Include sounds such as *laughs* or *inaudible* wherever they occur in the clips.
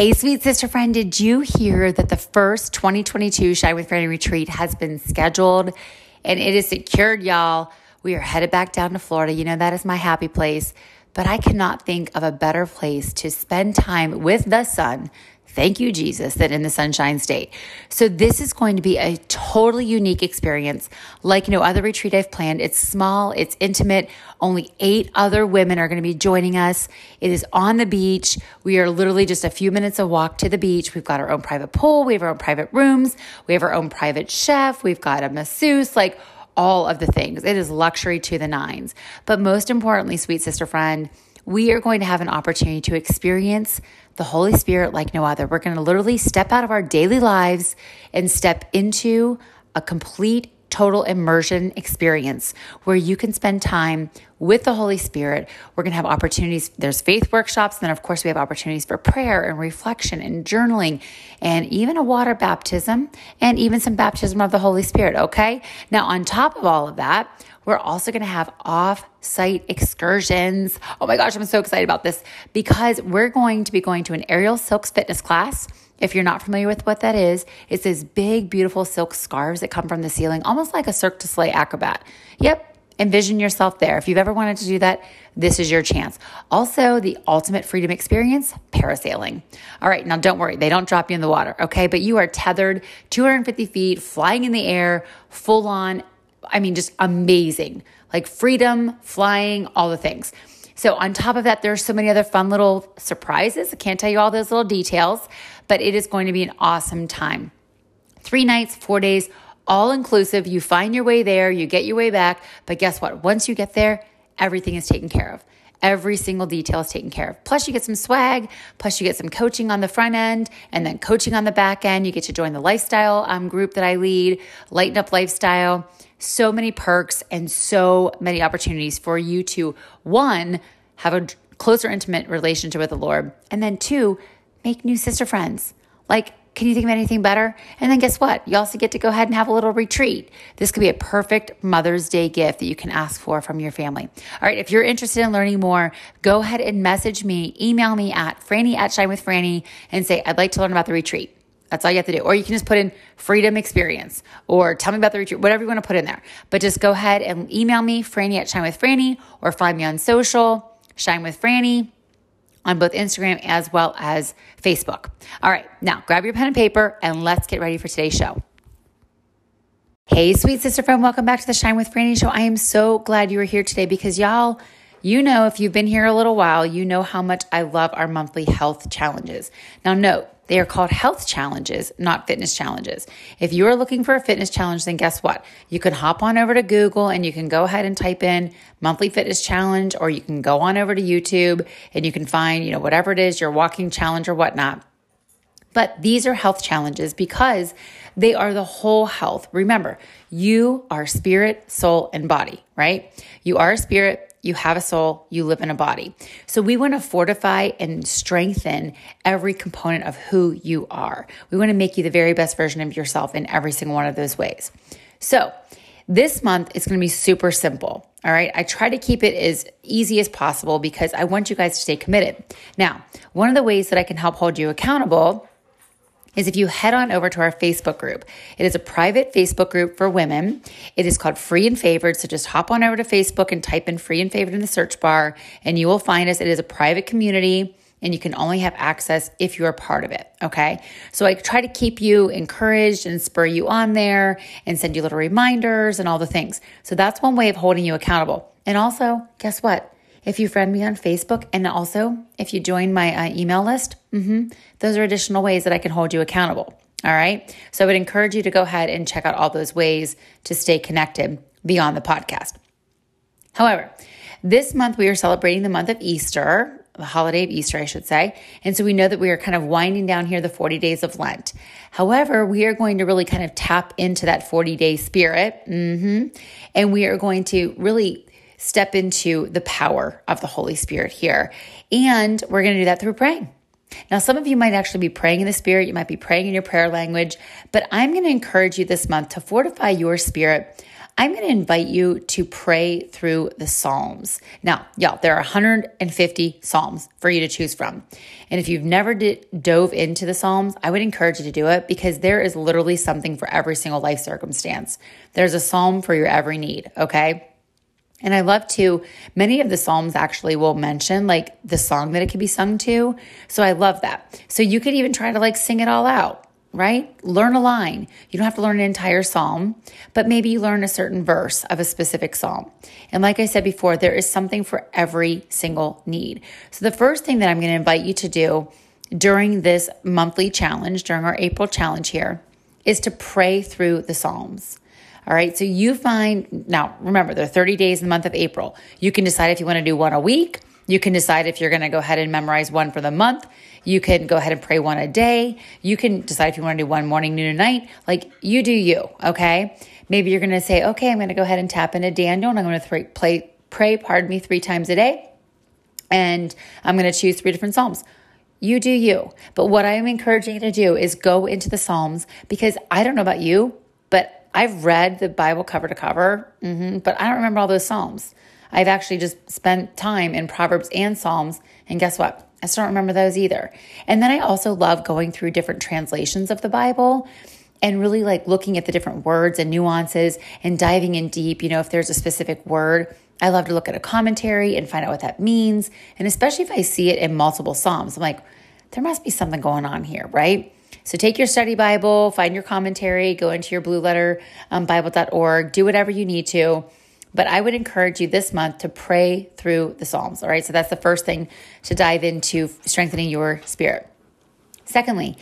Hey, sweet sister friend, did you hear that the first 2022 Shine with Franny retreat has been scheduled and it is secured, y'all? We are headed back down to Florida. You know, that is my happy place, but I cannot think of a better place to spend time with the sun Thank you, Jesus, that in the Sunshine State. So, this is going to be a totally unique experience like no other retreat I've planned. It's small, it's intimate. Only eight other women are going to be joining us. It is on the beach. We are literally just a few minutes of walk to the beach. We've got our own private pool, we have our own private rooms, we have our own private chef, we've got a masseuse, like all of the things. It is luxury to the nines. But most importantly, sweet sister friend, we are going to have an opportunity to experience the Holy Spirit like no other. We're going to literally step out of our daily lives and step into a complete total immersion experience where you can spend time with the Holy Spirit. We're going to have opportunities. There's faith workshops. And then, of course, we have opportunities for prayer and reflection and journaling and even a water baptism and even some baptism of the Holy Spirit. Okay. Now, on top of all of that, we're also going to have off site excursions. Oh my gosh, I'm so excited about this because we're going to be going to an aerial silks fitness class. If you're not familiar with what that is, it's these big, beautiful silk scarves that come from the ceiling, almost like a Cirque du Soleil acrobat. Yep, envision yourself there. If you've ever wanted to do that, this is your chance. Also, the ultimate freedom experience parasailing. All right, now don't worry, they don't drop you in the water, okay? But you are tethered 250 feet, flying in the air, full on I mean, just amazing. Like freedom, flying, all the things. So, on top of that, there's so many other fun little surprises. I can't tell you all those little details, but it is going to be an awesome time. Three nights, four days, all inclusive. You find your way there, you get your way back. But guess what? Once you get there, everything is taken care of. Every single detail is taken care of. Plus, you get some swag. Plus, you get some coaching on the front end and then coaching on the back end. You get to join the lifestyle um, group that I lead, Lighten Up Lifestyle so many perks and so many opportunities for you to, one, have a closer, intimate relationship with the Lord, and then two, make new sister friends. Like, can you think of anything better? And then guess what? You also get to go ahead and have a little retreat. This could be a perfect Mother's Day gift that you can ask for from your family. All right, if you're interested in learning more, go ahead and message me, email me at franny at shine with franny and say, I'd like to learn about the retreat. That's all you have to do. Or you can just put in freedom experience or tell me about the retreat, whatever you want to put in there. But just go ahead and email me, Franny at Shine with Franny, or find me on social, Shine with Franny, on both Instagram as well as Facebook. All right, now grab your pen and paper and let's get ready for today's show. Hey, sweet sister friend, welcome back to the Shine with Franny show. I am so glad you are here today because y'all, you know, if you've been here a little while, you know how much I love our monthly health challenges. Now, note, they are called health challenges, not fitness challenges. If you are looking for a fitness challenge, then guess what? You can hop on over to Google and you can go ahead and type in monthly fitness challenge, or you can go on over to YouTube and you can find, you know, whatever it is, your walking challenge or whatnot. But these are health challenges because they are the whole health. Remember, you are spirit, soul, and body, right? You are spirit, you have a soul, you live in a body. So we want to fortify and strengthen every component of who you are. We want to make you the very best version of yourself in every single one of those ways. So this month is going to be super simple. All right. I try to keep it as easy as possible because I want you guys to stay committed. Now, one of the ways that I can help hold you accountable is if you head on over to our Facebook group. It is a private Facebook group for women. It is called Free and Favored. So just hop on over to Facebook and type in Free and Favored in the search bar, and you will find us. It is a private community. And you can only have access if you're a part of it. Okay. So I try to keep you encouraged and spur you on there and send you little reminders and all the things. So that's one way of holding you accountable. And also, guess what? If you friend me on Facebook, and also if you join my uh, email list, mm-hmm, those are additional ways that I can hold you accountable. All right. So I would encourage you to go ahead and check out all those ways to stay connected beyond the podcast. However, this month we are celebrating the month of Easter, the holiday of Easter, I should say. And so we know that we are kind of winding down here the 40 days of Lent. However, we are going to really kind of tap into that 40 day spirit. Mm-hmm, and we are going to really step into the power of the Holy Spirit here. And we're going to do that through praying. Now, some of you might actually be praying in the Spirit, you might be praying in your prayer language, but I'm going to encourage you this month to fortify your spirit. I'm going to invite you to pray through the Psalms. Now, y'all, there are 150 Psalms for you to choose from. And if you've never dove into the Psalms, I would encourage you to do it because there is literally something for every single life circumstance. There's a Psalm for your every need, okay? And I love to, many of the Psalms actually will mention like the song that it could be sung to. So I love that. So you could even try to like sing it all out, right? Learn a line. You don't have to learn an entire Psalm, but maybe you learn a certain verse of a specific Psalm. And like I said before, there is something for every single need. So the first thing that I'm going to invite you to do during this monthly challenge, during our April challenge here, is to pray through the Psalms. All right. So you find now, remember, there are 30 days in the month of April. You can decide if you want to do one a week. You can decide if you're going to go ahead and memorize one for the month. You can go ahead and pray one a day. You can decide if you want to do one morning, noon, and night. Like you do you. Okay. Maybe you're going to say, okay, I'm going to go ahead and tap into Daniel and I'm going to th- play, pray, pardon me, three times a day. And I'm going to choose three different Psalms. You do you. But what I am encouraging you to do is go into the Psalms because I don't know about you, I've read the Bible cover to cover, mm-hmm, but I don't remember all those Psalms. I've actually just spent time in Proverbs and Psalms, and guess what? I still don't remember those either. And then I also love going through different translations of the Bible and really like looking at the different words and nuances and diving in deep. You know, if there's a specific word, I love to look at a commentary and find out what that means. And especially if I see it in multiple Psalms, I'm like, there must be something going on here, right? So take your study Bible, find your commentary, go into your blue letter um, Bible.org, do whatever you need to. But I would encourage you this month to pray through the Psalms. All right. So that's the first thing to dive into strengthening your spirit. Secondly,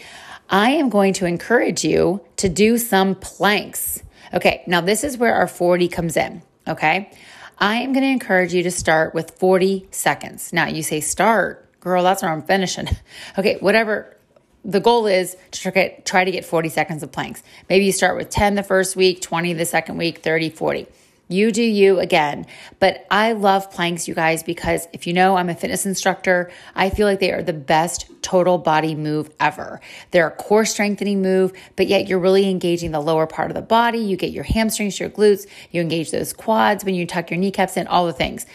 I am going to encourage you to do some planks. Okay. Now, this is where our 40 comes in. Okay. I am going to encourage you to start with 40 seconds. Now, you say start, girl, that's where I'm finishing. *laughs* Okay. Whatever the goal is to try to get 40 seconds of planks. Maybe you start with 10 the first week, 20 the second week, 30, 40. You do you again. But I love planks, you guys, because if you know I'm a fitness instructor, I feel like they are the best total body move ever. They're a core strengthening move, but yet you're really engaging the lower part of the body. You get your hamstrings, your glutes, you engage those quads when you tuck your kneecaps in, all the things.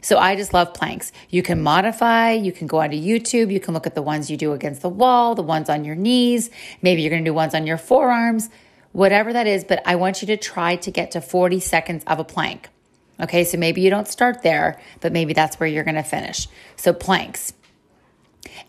So I just love planks. You can modify, you can go onto YouTube, you can look at the ones you do against the wall, the ones on your knees, maybe you're to do ones on your forearms, whatever that is, but I want you to try to get to 40 seconds of a plank. Okay, so maybe you don't start there, but maybe that's where you're to finish. So planks.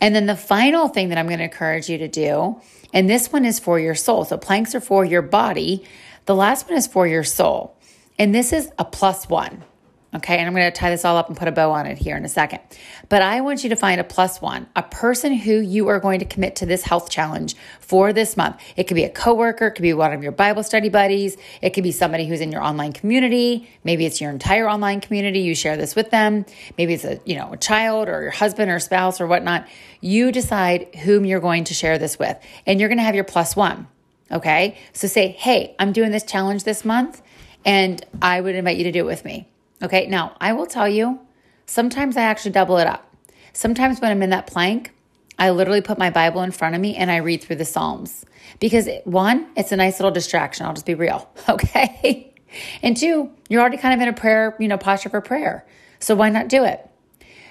And then the final thing that I'm to encourage you to do, and this one is for your soul. So planks are for your body. The last one is for your soul. And this is a plus one. Okay, and I'm going to tie this all up and put a bow on it here in a second. But I want you to find a plus one, a person who you are going to commit to this health challenge for this month. It could be a coworker, it could be one of your Bible study buddies, it could be somebody who's in your online community. Maybe it's your entire online community. You share this with them. Maybe it's a you know a child or your husband or spouse or whatnot. You decide whom you're going to share this with, and you're going to have your plus one. Okay, so say, hey, I'm doing this challenge this month, and I would invite you to do it with me. Okay, now I will tell you, sometimes I actually double it up. Sometimes when I'm in that plank, I literally put my Bible in front of me and I read through the Psalms because one, it's a nice little distraction. I'll just be real. *laughs* Okay. and two, you're already kind of in a prayer, you know, posture for prayer. So why not do it?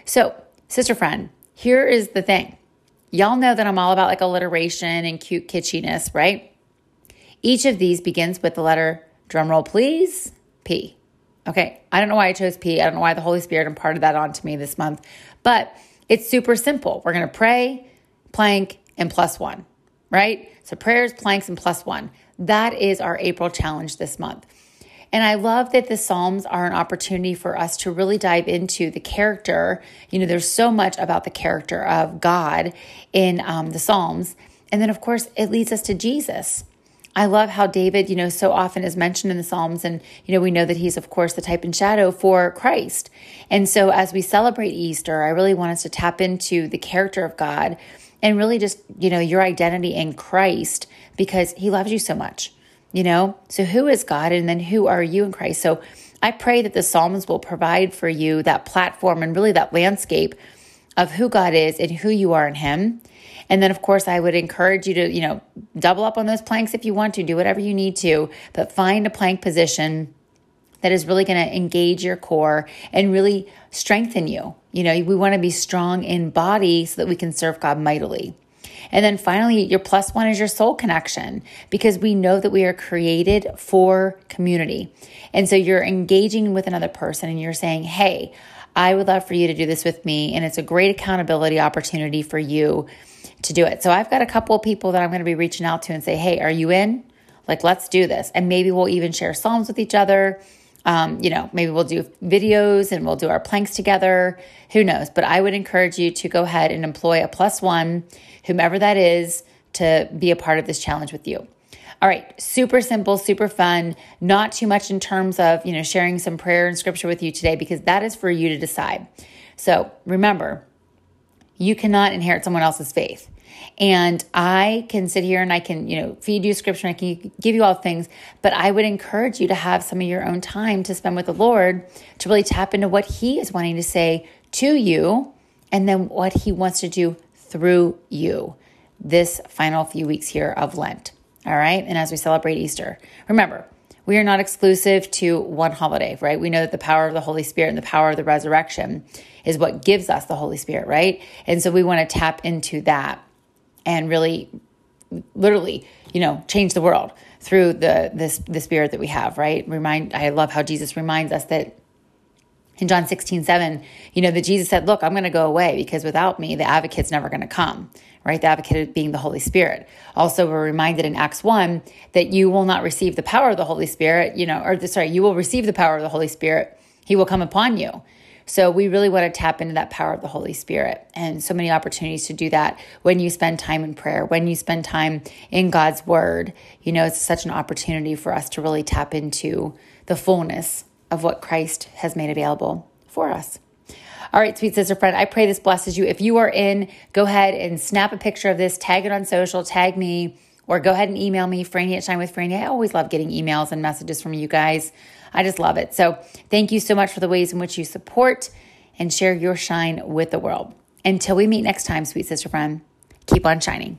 So, sister friend, here is the thing. Y'all know that I'm all about like alliteration and cute kitschiness, right? Each of these begins with the letter, drumroll please, P. Okay. I don't know why I chose P. I don't know why the Holy Spirit imparted that onto me this month, but it's super simple. We're going to pray, plank, and plus one, right? So prayers, planks, and plus one. That is our April challenge this month. And I love that the Psalms are an opportunity for us to really dive into the character. You know, there's so much about the character of God in um, the Psalms. And then, of course, it leads us to Jesus. I love how David, you know, so often is mentioned in the Psalms. And, you know, we know that he's, of course, the type and shadow for Christ. And so as we celebrate Easter, I really want us to tap into the character of God and really just, you know, your identity in Christ because he loves you so much, you know? So who is God and then who are you in Christ? So I pray that the Psalms will provide for you that platform and really that landscape of who God is and who you are in him and then, of course, I would encourage you to, you know, double up on those planks if you want to, do whatever you need to, but find a plank position that is really going to engage your core and really strengthen you. You know, we want to be strong in body so that we can serve God mightily. And then finally, your plus one is your soul connection because we know that we are created for community. And so you're engaging with another person and you're saying, Hey, I would love for you to do this with me. And it's a great accountability opportunity for you to do it. So I've got a couple of people that I'm going to be reaching out to and say, Hey, are you in? Like, let's do this. And maybe we'll even share Psalms with each other. Um, you know, maybe we'll do videos and we'll do our planks together. Who knows? But I would encourage you to go ahead and employ a plus one, whomever that is, to be a part of this challenge with you. All right, super simple, super fun, not too much in terms of, you know, sharing some prayer and scripture with you today because that is for you to decide. So remember, you cannot inherit someone else's faith. And I can sit here and I can, you know, feed you scripture and I can give you all things, but I would encourage you to have some of your own time to spend with the Lord to really tap into what He is wanting to say to you and then what He wants to do through you this final few weeks here of Lent. All right. And as we celebrate Easter, remember, we are not exclusive to one holiday, right? We know that the power of the Holy Spirit and the power of the resurrection is what gives us the Holy Spirit, right? And so we want to tap into that and really literally, you know, change the world through the this the spirit that we have, right? Remind I love how Jesus reminds us that in John 16, 7, you know, that Jesus said, Look, I'm going to go away because without me, the advocate's never going to come, right? The advocate being the Holy Spirit. Also, we're reminded in Acts 1 that you will not receive the power of the Holy Spirit, you know, or sorry, you will receive the power of the Holy Spirit. He will come upon you. So we really want to tap into that power of the Holy Spirit and so many opportunities to do that when you spend time in prayer, when you spend time in God's word. You know, it's such an opportunity for us to really tap into the fullness of what Christ has made available for us. All right, sweet sister friend, I pray this blesses you. If you are in, go ahead and snap a picture of this, tag it on social, tag me, or go ahead and email me, Franny at Shine with Franny. I always love getting emails and messages from you guys. I just love it. So thank you so much for the ways in which you support and share your shine with the world. Until we meet next time, sweet sister friend, keep on shining.